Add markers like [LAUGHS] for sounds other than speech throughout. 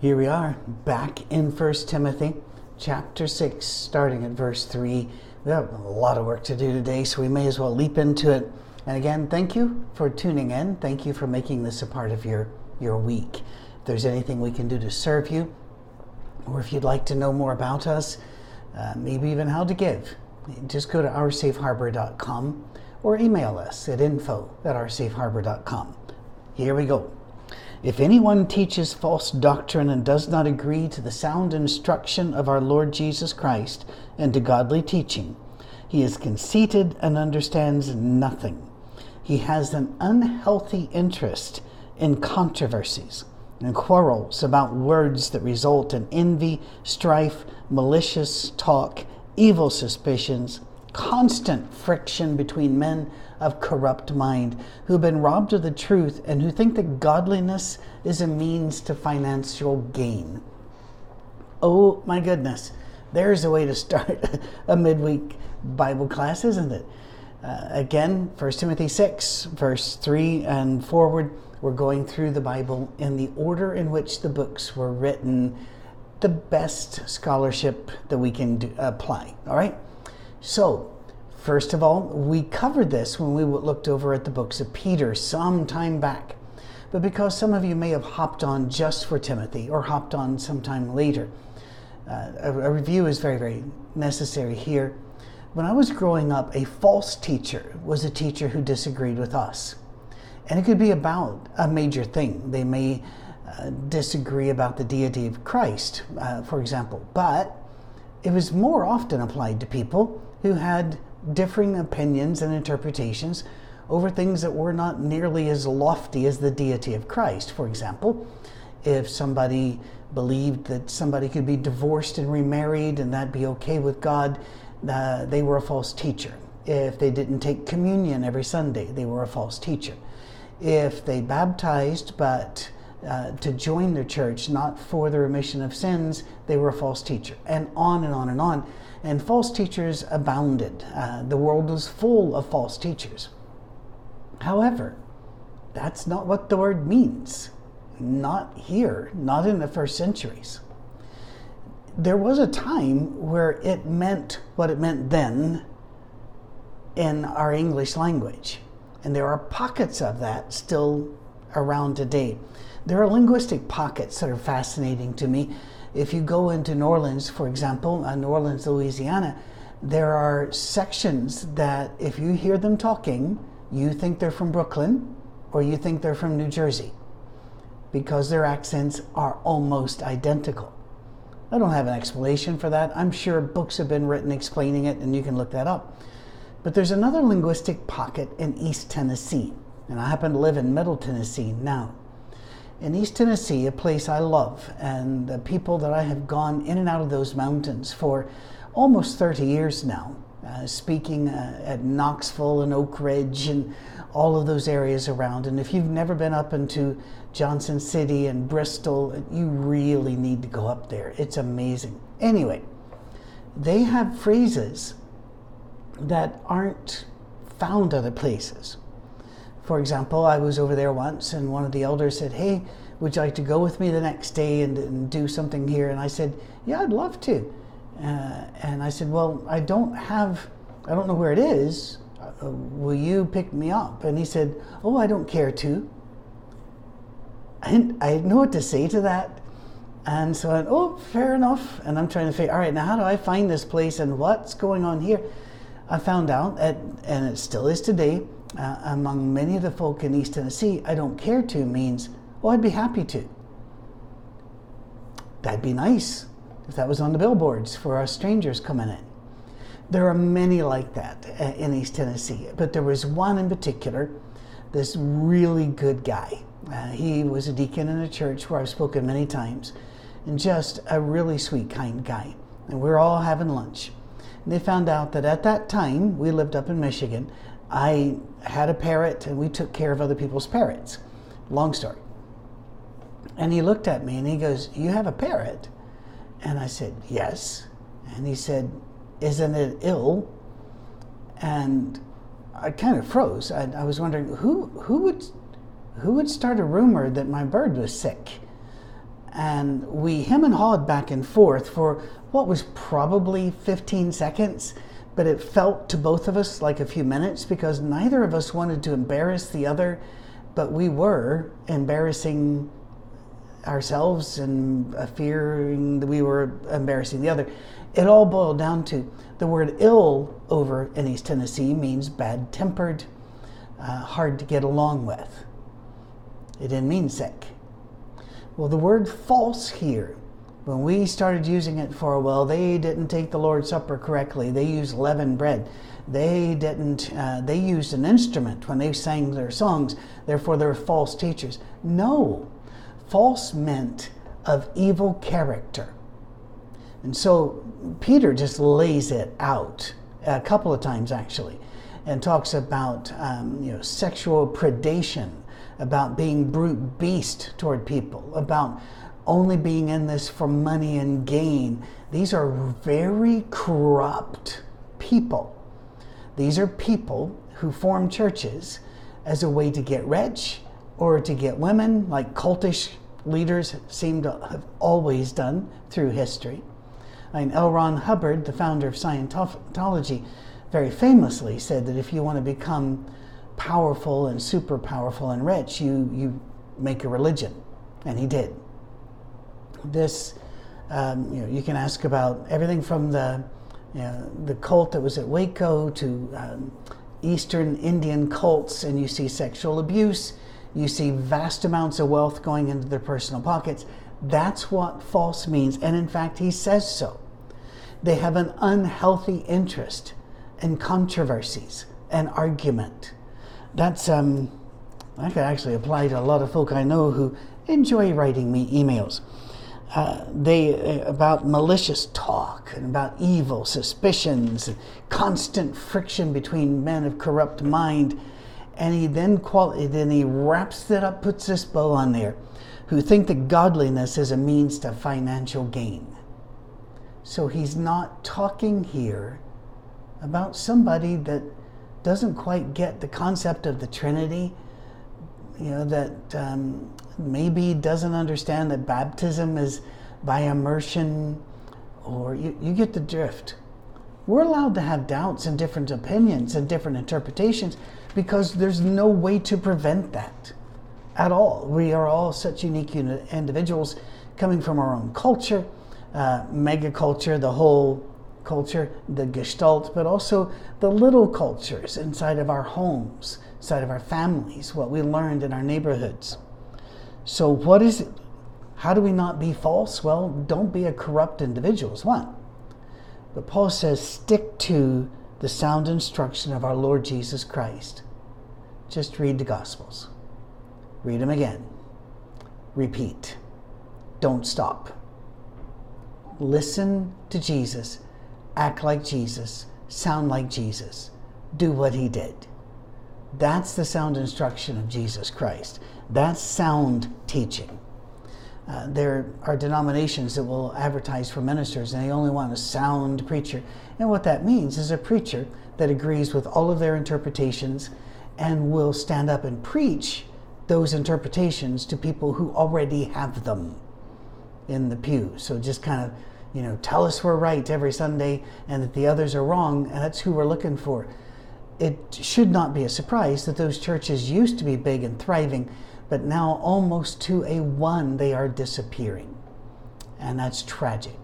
Here we are, back in 1 Timothy chapter 6, starting at verse 3. We have a lot of work to do today, so we may as well leap into it. And again, thank you for tuning in. Thank you for making this a part of your, your week. If there's anything we can do to serve you, or if you'd like to know more about us, uh, maybe even how to give, just go to oursafeharbor.com or email us at info at oursafeharbor.com. Here we go. If anyone teaches false doctrine and does not agree to the sound instruction of our Lord Jesus Christ and to godly teaching, he is conceited and understands nothing. He has an unhealthy interest in controversies and quarrels about words that result in envy, strife, malicious talk, evil suspicions, constant friction between men of corrupt mind who've been robbed of the truth and who think that godliness is a means to financial gain. Oh my goodness, there's a way to start [LAUGHS] a midweek Bible class, isn't it? Uh, again, 1 Timothy 6, verse 3 and forward, we're going through the Bible in the order in which the books were written, the best scholarship that we can do, apply. All right? So, First of all, we covered this when we looked over at the books of Peter some time back. But because some of you may have hopped on just for Timothy or hopped on sometime later, uh, a, a review is very, very necessary here. When I was growing up, a false teacher was a teacher who disagreed with us. And it could be about a major thing. They may uh, disagree about the deity of Christ, uh, for example, but it was more often applied to people who had differing opinions and interpretations over things that were not nearly as lofty as the deity of Christ. For example, if somebody believed that somebody could be divorced and remarried and that'd be okay with God, uh, they were a false teacher. If they didn't take communion every Sunday, they were a false teacher. If they baptized but uh, to join their church, not for the remission of sins, they were a false teacher. And on and on and on and false teachers abounded. Uh, the world was full of false teachers. However, that's not what the word means. Not here, not in the first centuries. There was a time where it meant what it meant then in our English language. And there are pockets of that still around today. There are linguistic pockets that are fascinating to me if you go into New Orleans, for example, uh, New Orleans, Louisiana, there are sections that if you hear them talking, you think they're from Brooklyn or you think they're from New Jersey because their accents are almost identical. I don't have an explanation for that. I'm sure books have been written explaining it and you can look that up. But there's another linguistic pocket in East Tennessee, and I happen to live in Middle Tennessee now in East Tennessee, a place I love, and the people that I have gone in and out of those mountains for almost 30 years now, uh, speaking uh, at Knoxville and Oak Ridge and all of those areas around. And if you've never been up into Johnson City and Bristol, you really need to go up there. It's amazing. Anyway, they have phrases that aren't found other places. For example, I was over there once and one of the elders said, Hey, would you like to go with me the next day and, and do something here? And I said, Yeah, I'd love to. Uh, and I said, Well, I don't have, I don't know where it is. Uh, will you pick me up? And he said, Oh, I don't care to. I didn't, I didn't know what to say to that. And so I went, Oh, fair enough. And I'm trying to figure, all right, now how do I find this place and what's going on here? I found out, at, and it still is today, uh, among many of the folk in East Tennessee, I don't care to means, oh, I'd be happy to. That'd be nice if that was on the billboards for our strangers coming in. There are many like that uh, in East Tennessee, but there was one in particular, this really good guy. Uh, he was a deacon in a church where I've spoken many times, and just a really sweet, kind guy. And we we're all having lunch. And they found out that at that time, we lived up in Michigan, I had a parrot and we took care of other people's parrots. Long story. And he looked at me and he goes, You have a parrot? And I said, Yes. And he said, Isn't it ill? And I kind of froze. I, I was wondering who, who, would, who would start a rumor that my bird was sick? And we hem and hawed back and forth for what was probably 15 seconds, but it felt to both of us like a few minutes because neither of us wanted to embarrass the other, but we were embarrassing ourselves and fearing that we were embarrassing the other. It all boiled down to the word ill over in East Tennessee means bad tempered, uh, hard to get along with. It didn't mean sick. Well, the word false here, when we started using it for, well, they didn't take the Lord's Supper correctly, they used leavened bread. They didn't, uh, they used an instrument when they sang their songs, therefore they're false teachers. No, false meant of evil character. And so Peter just lays it out a couple of times actually and talks about um, you know sexual predation, about being brute beast toward people, about only being in this for money and gain. These are very corrupt people. These are people who form churches as a way to get rich or to get women, like cultish leaders seem to have always done through history. I mean, L. Ron Hubbard, the founder of Scientology, very famously said that if you want to become powerful and super powerful and rich, you, you make a religion. And he did. This, um, you know, you can ask about everything from the, you know, the cult that was at Waco to um, Eastern Indian cults, and you see sexual abuse, you see vast amounts of wealth going into their personal pockets. That's what false means. And in fact, he says so. They have an unhealthy interest in controversies and argument. That's, um, that could actually apply to a lot of folk I know who enjoy writing me emails. Uh, they about malicious talk and about evil suspicions and constant friction between men of corrupt mind. And he then quali- then he wraps it up puts this bow on there. Who think that godliness is a means to financial gain. So he's not talking here about somebody that doesn't quite get the concept of the Trinity, you know, that um, maybe doesn't understand that baptism is by immersion, or you, you get the drift. We're allowed to have doubts and different opinions and different interpretations because there's no way to prevent that at all. We are all such unique individuals coming from our own culture, uh, mega culture, the whole culture, the gestalt, but also the little cultures inside of our homes, inside of our families, what we learned in our neighborhoods. So, what is it? How do we not be false? Well, don't be a corrupt individual, is one. But Paul says, stick to the sound instruction of our Lord Jesus Christ. Just read the Gospels. Read them again. Repeat. Don't stop. Listen to Jesus. Act like Jesus. Sound like Jesus. Do what he did. That's the sound instruction of Jesus Christ. That's sound teaching. Uh, there are denominations that will advertise for ministers and they only want a sound preacher. And what that means is a preacher that agrees with all of their interpretations and will stand up and preach those interpretations to people who already have them in the pew. So just kind of, you know, tell us we're right every Sunday and that the others are wrong, and that's who we're looking for. It should not be a surprise that those churches used to be big and thriving, but now almost to a one they are disappearing. And that's tragic.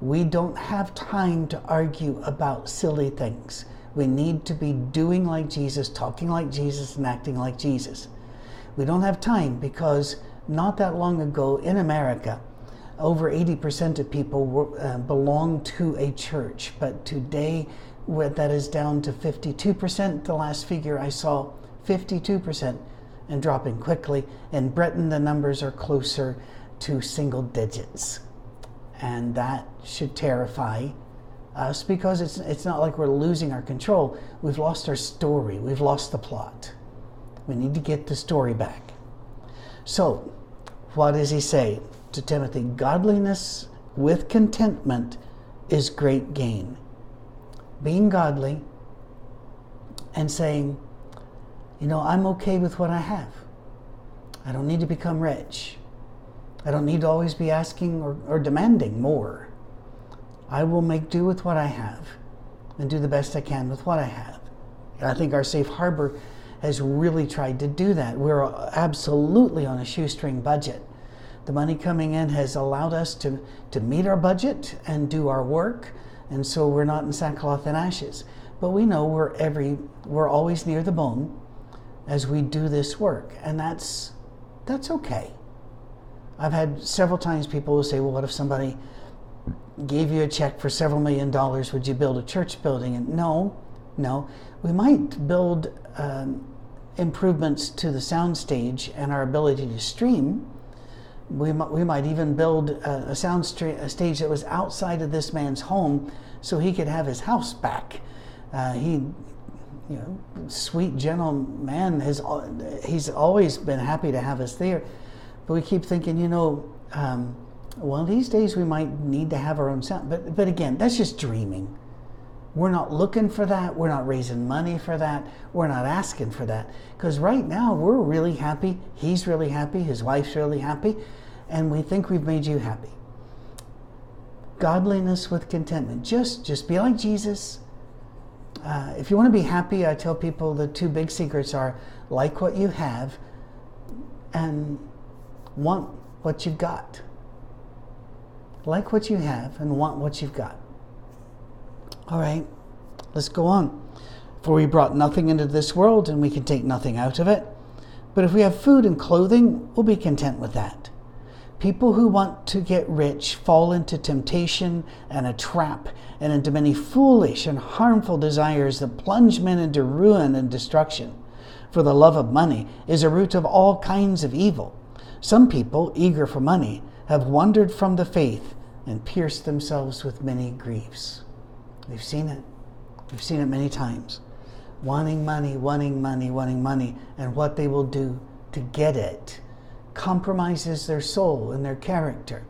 We don't have time to argue about silly things. We need to be doing like Jesus, talking like Jesus, and acting like Jesus. We don't have time because not that long ago in America, over 80% of people were, uh, belong to a church, but today that is down to 52%. The last figure I saw, 52%, and dropping quickly. In Britain, the numbers are closer to single digits. And that should terrify us because it's, it's not like we're losing our control. We've lost our story, we've lost the plot. We need to get the story back. So, what does he say to Timothy? Godliness with contentment is great gain. Being godly and saying, you know, I'm okay with what I have. I don't need to become rich. I don't need to always be asking or, or demanding more. I will make do with what I have and do the best I can with what I have. I think our safe harbor has really tried to do that. We're absolutely on a shoestring budget. The money coming in has allowed us to, to meet our budget and do our work, and so we're not in sackcloth and ashes. But we know we're every we're always near the bone as we do this work, and that's that's okay. I've had several times people will say, "Well, what if somebody gave you a check for several million dollars? Would you build a church building?" And no, no, we might build um, improvements to the sound stage and our ability to stream. We might, we might even build a, a sound stra- a stage that was outside of this man's home so he could have his house back. Uh, he, you know, sweet, gentle man, has, he's always been happy to have us there. But we keep thinking, you know, um, well, these days we might need to have our own sound. But, but again, that's just dreaming. We're not looking for that. We're not raising money for that. We're not asking for that. Because right now we're really happy. He's really happy. His wife's really happy. And we think we've made you happy. Godliness with contentment. Just, just be like Jesus. Uh, if you want to be happy, I tell people the two big secrets are like what you have and want what you've got. Like what you have and want what you've got. All right, let's go on. For we brought nothing into this world, and we can take nothing out of it. But if we have food and clothing, we'll be content with that. People who want to get rich fall into temptation and a trap and into many foolish and harmful desires that plunge men into ruin and destruction. For the love of money is a root of all kinds of evil. Some people, eager for money, have wandered from the faith and pierced themselves with many griefs. We've seen it. We've seen it many times. Wanting money, wanting money, wanting money, and what they will do to get it compromises their soul and their character.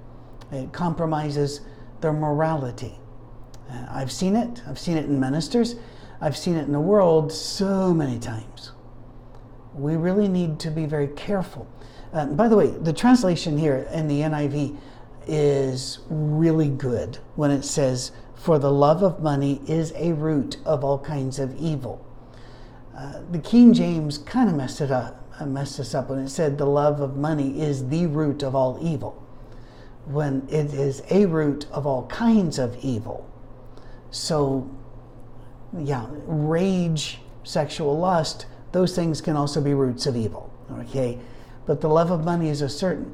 It compromises their morality. Uh, I've seen it. I've seen it in ministers. I've seen it in the world so many times. We really need to be very careful. Uh, by the way, the translation here in the NIV is really good when it says, for the love of money is a root of all kinds of evil. Uh, the King James kind of messed it up, uh, messed us up when it said the love of money is the root of all evil, when it is a root of all kinds of evil. So, yeah, rage, sexual lust, those things can also be roots of evil. Okay, but the love of money is a certain.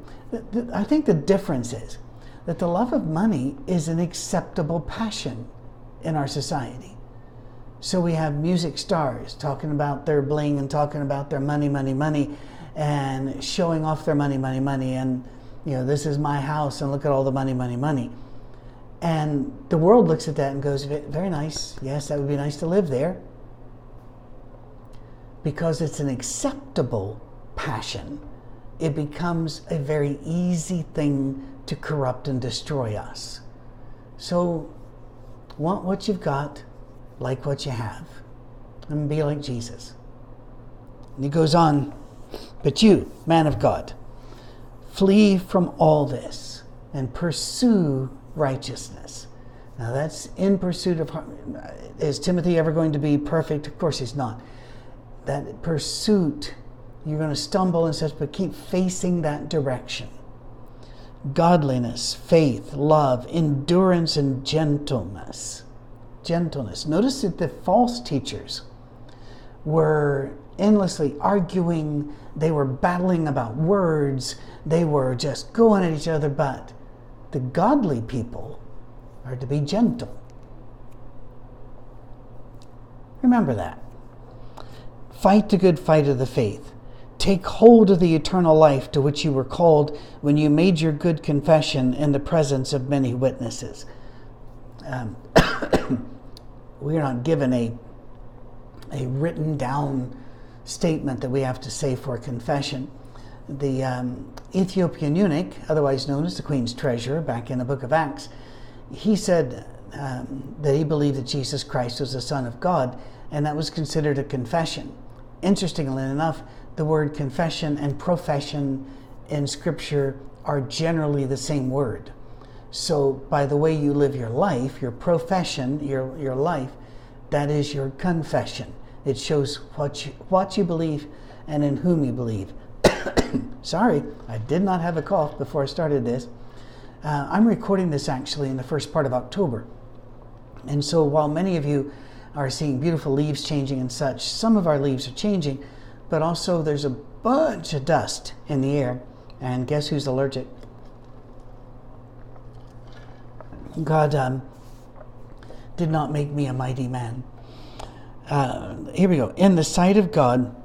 I think the difference is that the love of money is an acceptable passion in our society. So we have music stars talking about their bling and talking about their money, money, money, and showing off their money, money, money, and you know, this is my house and look at all the money, money, money. And the world looks at that and goes, very nice. Yes, that would be nice to live there. Because it's an acceptable passion, it becomes a very easy thing to corrupt and destroy us. So, want what you've got, like what you have, and be like Jesus. And he goes on, but you, man of God, flee from all this and pursue righteousness. Now that's in pursuit of. Is Timothy ever going to be perfect? Of course he's not. That pursuit, you're going to stumble and such, but keep facing that direction godliness, faith, love, endurance, and gentleness. Gentleness. Notice that the false teachers were endlessly arguing, they were battling about words, they were just going at each other, but the godly people are to be gentle. Remember that. Fight the good fight of the faith. Take hold of the eternal life to which you were called when you made your good confession in the presence of many witnesses. Um, [COUGHS] we are not given a, a written down statement that we have to say for confession. The um, Ethiopian eunuch, otherwise known as the Queen's treasurer, back in the book of Acts, he said um, that he believed that Jesus Christ was the Son of God, and that was considered a confession. Interestingly enough, the word confession and profession in Scripture are generally the same word. So, by the way you live your life, your profession, your, your life, that is your confession. It shows what you, what you believe and in whom you believe. [COUGHS] Sorry, I did not have a cough before I started this. Uh, I'm recording this actually in the first part of October. And so, while many of you are seeing beautiful leaves changing and such, some of our leaves are changing, but also there's a bunch of dust in the air. And guess who's allergic? God um, did not make me a mighty man. Uh, here we go. In the sight of God,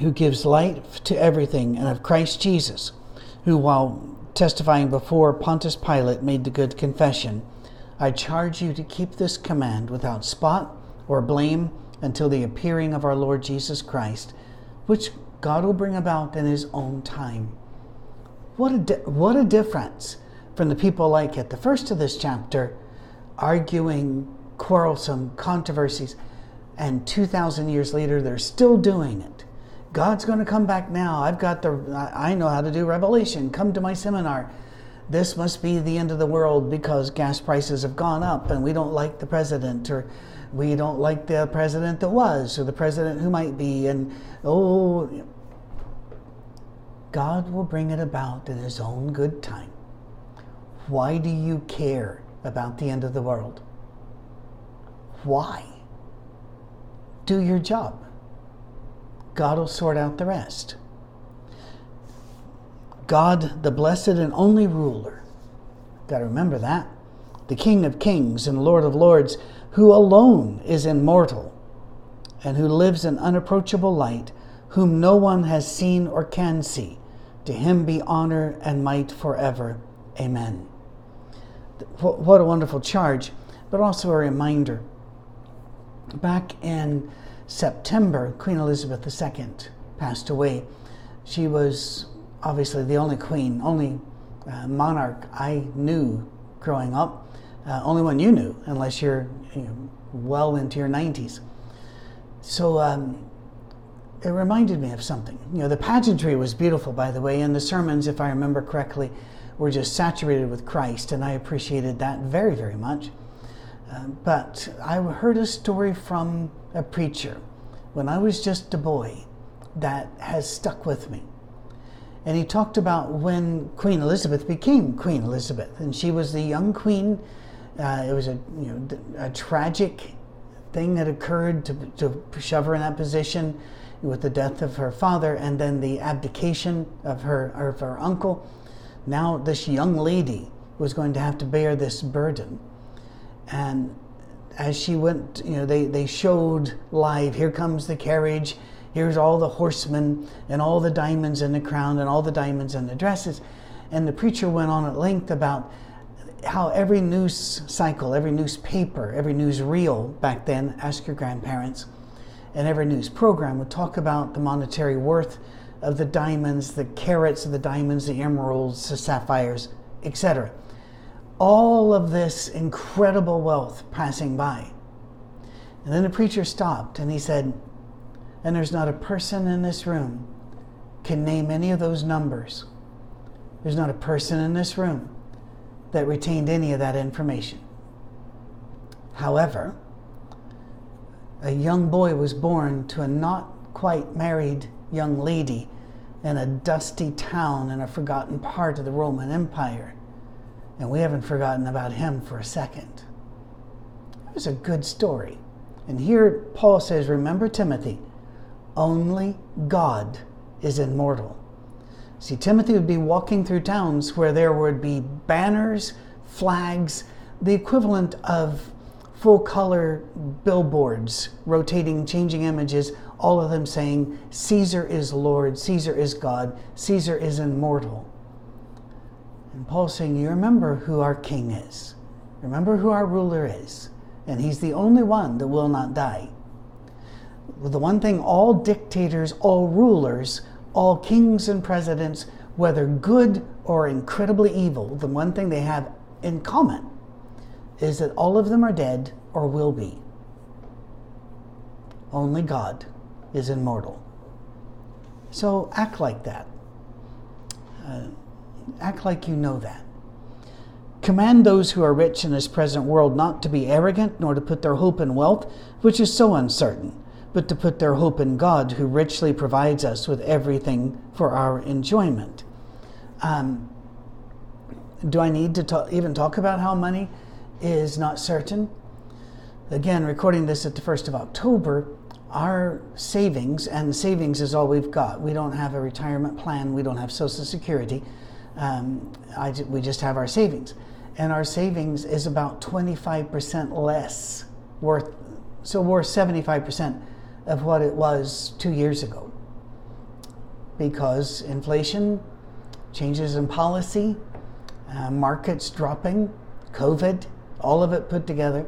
who gives light to everything, and of Christ Jesus, who, while testifying before Pontius Pilate, made the good confession I charge you to keep this command without spot or blame until the appearing of our Lord Jesus Christ, which God will bring about in His own time. What a, di- what a difference from the people like at the first of this chapter, arguing, quarrelsome controversies, and 2,000 years later, they're still doing it. God's going to come back now. I've got the, I know how to do Revelation. Come to my seminar. This must be the end of the world because gas prices have gone up and we don't like the president or we don't like the president that was or the president who might be. And oh, God will bring it about in His own good time. Why do you care about the end of the world? Why? Do your job. God will sort out the rest. God, the blessed and only ruler. Got to remember that. The King of kings and Lord of lords, who alone is immortal and who lives in unapproachable light, whom no one has seen or can see. To him be honor and might forever. Amen. What a wonderful charge, but also a reminder. Back in September, Queen Elizabeth II passed away. She was obviously the only queen, only uh, monarch I knew growing up, uh, only one you knew, unless you're you know, well into your 90s. So um, it reminded me of something. You know, the pageantry was beautiful, by the way, and the sermons, if I remember correctly, were just saturated with Christ, and I appreciated that very, very much. Uh, but I heard a story from a preacher when I was just a boy that has stuck with me. And he talked about when Queen Elizabeth became Queen Elizabeth, and she was the young queen. Uh, it was a, you know, a tragic thing that occurred to, to shove her in that position with the death of her father and then the abdication of her, of her uncle. Now, this young lady was going to have to bear this burden. And as she went, you know, they, they showed live, here comes the carriage, here's all the horsemen and all the diamonds in the crown and all the diamonds in the dresses. And the preacher went on at length about how every news cycle, every newspaper, every news reel back then, ask your grandparents, and every news program would talk about the monetary worth of the diamonds, the carats of the diamonds, the emeralds, the sapphires, etc all of this incredible wealth passing by. And then the preacher stopped and he said, And there's not a person in this room can name any of those numbers. There's not a person in this room that retained any of that information. However, a young boy was born to a not quite married young lady in a dusty town in a forgotten part of the Roman Empire and we haven't forgotten about him for a second. It was a good story. And here Paul says, Remember Timothy, only God is immortal. See, Timothy would be walking through towns where there would be banners, flags, the equivalent of full color billboards, rotating, changing images, all of them saying, Caesar is Lord, Caesar is God, Caesar is immortal. And Paul's saying, You remember who our king is. Remember who our ruler is. And he's the only one that will not die. The one thing all dictators, all rulers, all kings and presidents, whether good or incredibly evil, the one thing they have in common is that all of them are dead or will be. Only God is immortal. So act like that. Uh, Act like you know that. Command those who are rich in this present world not to be arrogant, nor to put their hope in wealth, which is so uncertain, but to put their hope in God, who richly provides us with everything for our enjoyment. Um, do I need to talk, even talk about how money is not certain? Again, recording this at the 1st of October, our savings, and savings is all we've got. We don't have a retirement plan, we don't have Social Security, um, I, we just have our savings. And our savings is about 25% less worth, so worth 75% of what it was two years ago. Because inflation, changes in policy, uh, markets dropping, COVID, all of it put together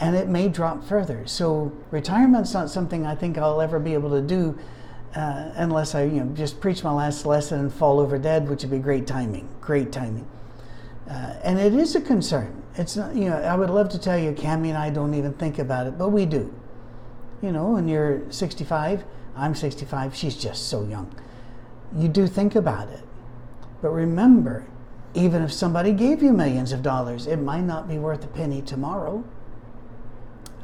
and it may drop further. So retirement's not something I think I'll ever be able to do uh, unless I you know just preach my last lesson and fall over dead, which would be great timing. Great timing. Uh, and it is a concern. It's not you know I would love to tell you, Cami and I don't even think about it, but we do. You know, and you're 65, I'm 65. She's just so young. You do think about it, but remember, even if somebody gave you millions of dollars, it might not be worth a penny tomorrow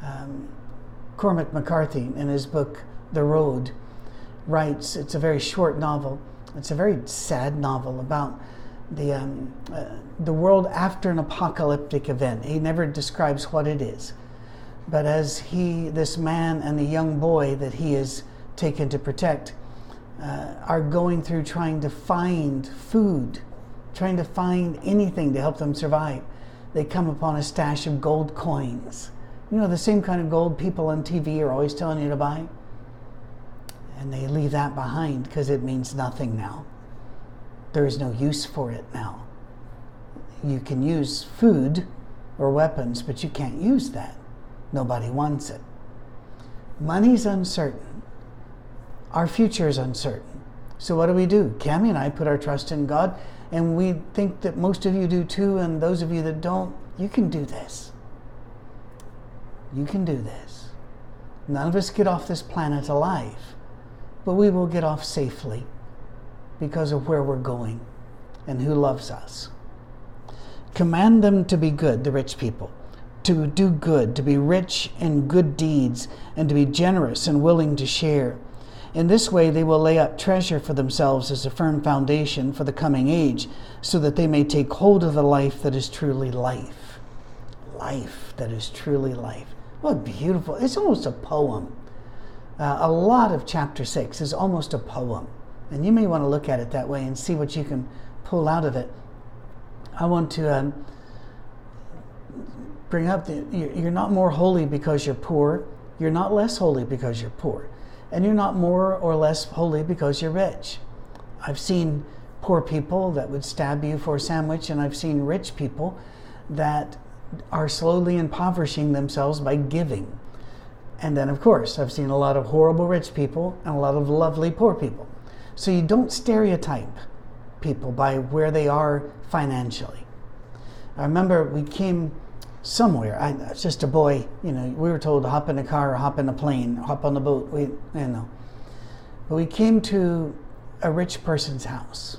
um, Cormac McCarthy, in his book The Road, writes it's a very short novel. It's a very sad novel about the um, uh, the world after an apocalyptic event. He never describes what it is, but as he, this man, and the young boy that he is taken to protect, uh, are going through trying to find food, trying to find anything to help them survive, they come upon a stash of gold coins you know, the same kind of gold people on TV are always telling you to buy. And they leave that behind because it means nothing now. There is no use for it now. You can use food or weapons, but you can't use that. Nobody wants it. Money's uncertain. Our future is uncertain. So what do we do? Cami and I put our trust in God, and we think that most of you do too, and those of you that don't, you can do this. You can do this. None of us get off this planet alive, but we will get off safely because of where we're going and who loves us. Command them to be good, the rich people, to do good, to be rich in good deeds, and to be generous and willing to share. In this way, they will lay up treasure for themselves as a firm foundation for the coming age, so that they may take hold of the life that is truly life. Life that is truly life. What beautiful. It's almost a poem. Uh, a lot of chapter six is almost a poem. And you may want to look at it that way and see what you can pull out of it. I want to um, bring up that you're not more holy because you're poor. You're not less holy because you're poor. And you're not more or less holy because you're rich. I've seen poor people that would stab you for a sandwich, and I've seen rich people that are slowly impoverishing themselves by giving. And then, of course, I've seen a lot of horrible rich people and a lot of lovely poor people. So you don't stereotype people by where they are financially. I remember we came somewhere. I was just a boy, you know. We were told to hop in a car, hop in a plane, hop on the boat. We, you know. But we came to a rich person's house,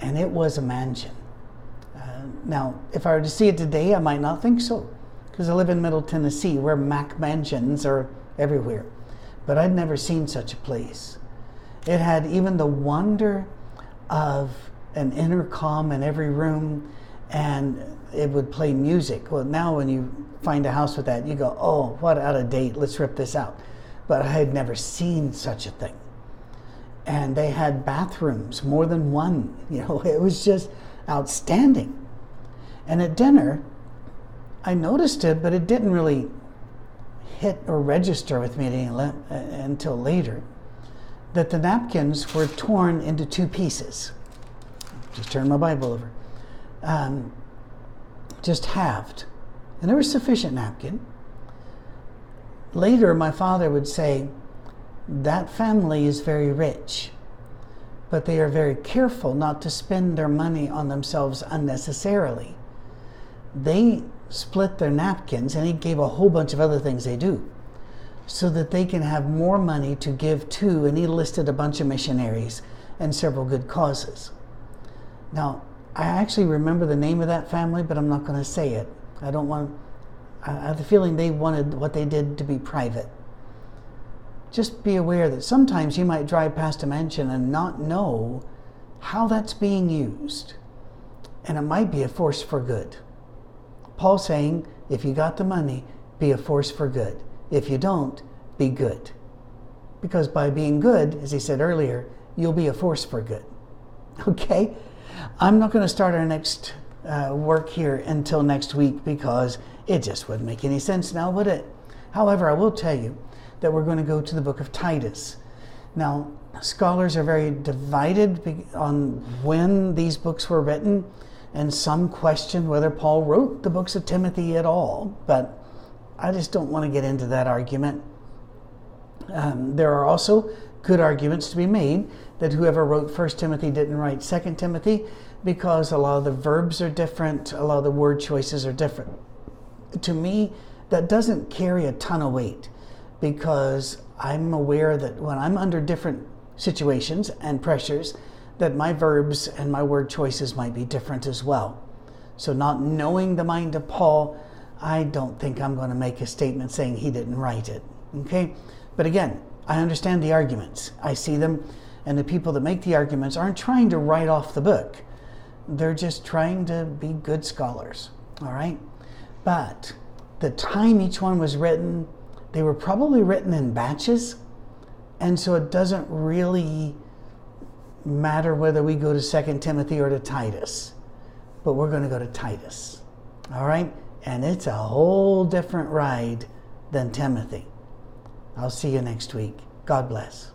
and it was a mansion. Uh, now, if I were to see it today, I might not think so, because I live in Middle Tennessee, where Mac mansions are everywhere. But I'd never seen such a place. It had even the wonder of an intercom in every room, and it would play music. Well, now when you find a house with that, you go, "Oh, what out of date? Let's rip this out." But I had never seen such a thing. And they had bathrooms, more than one. [LAUGHS] You know, it was just outstanding. And at dinner, I noticed it, but it didn't really hit or register with me uh, until later that the napkins were torn into two pieces. Just turn my Bible over. Um, just halved. And there was sufficient napkin. Later, my father would say, That family is very rich, but they are very careful not to spend their money on themselves unnecessarily they split their napkins and he gave a whole bunch of other things they do so that they can have more money to give to and he listed a bunch of missionaries and several good causes Now, I actually remember the name of that family, but I'm not going to say it. I don't want, I have the feeling they wanted what they did to be private. Just be aware that sometimes you might drive past a mansion and not know how that's being used. And it might be a force for good. Paul saying, if you got the money, be a force for good. If you don't, be good. Because by being good, as he said earlier, you'll be a force for good. [LAUGHS] Okay? I'm not going to start our next uh, work here until next week because it just wouldn't make any sense now, would it? However, I will tell you that we're going to go to the book of Titus. Now, scholars are very divided on when these books were written, and some question whether Paul wrote the books of Timothy at all, but I just don't want to get into that argument. Um, there are also good arguments to be made that whoever wrote 1 Timothy didn't write 2 Timothy because a lot of the verbs are different, a lot of the word choices are different. To me, that doesn't carry a ton of weight because I'm aware that when I'm under different situations and pressures, that my verbs and my word choices might be different as well. So, not knowing the mind of Paul, I don't think I'm going to make a statement saying he didn't write it. Okay? But again, I understand the arguments. I see them and the people that make the arguments aren't trying to write off the book. They're just trying to be good scholars. All right? But the time each one was written, they were probably written in batches. And so it doesn't really matter whether we go to Second Timothy or to Titus. But we're going to go to Titus. All right? And it's a whole different ride than Timothy. I'll see you next week. God bless.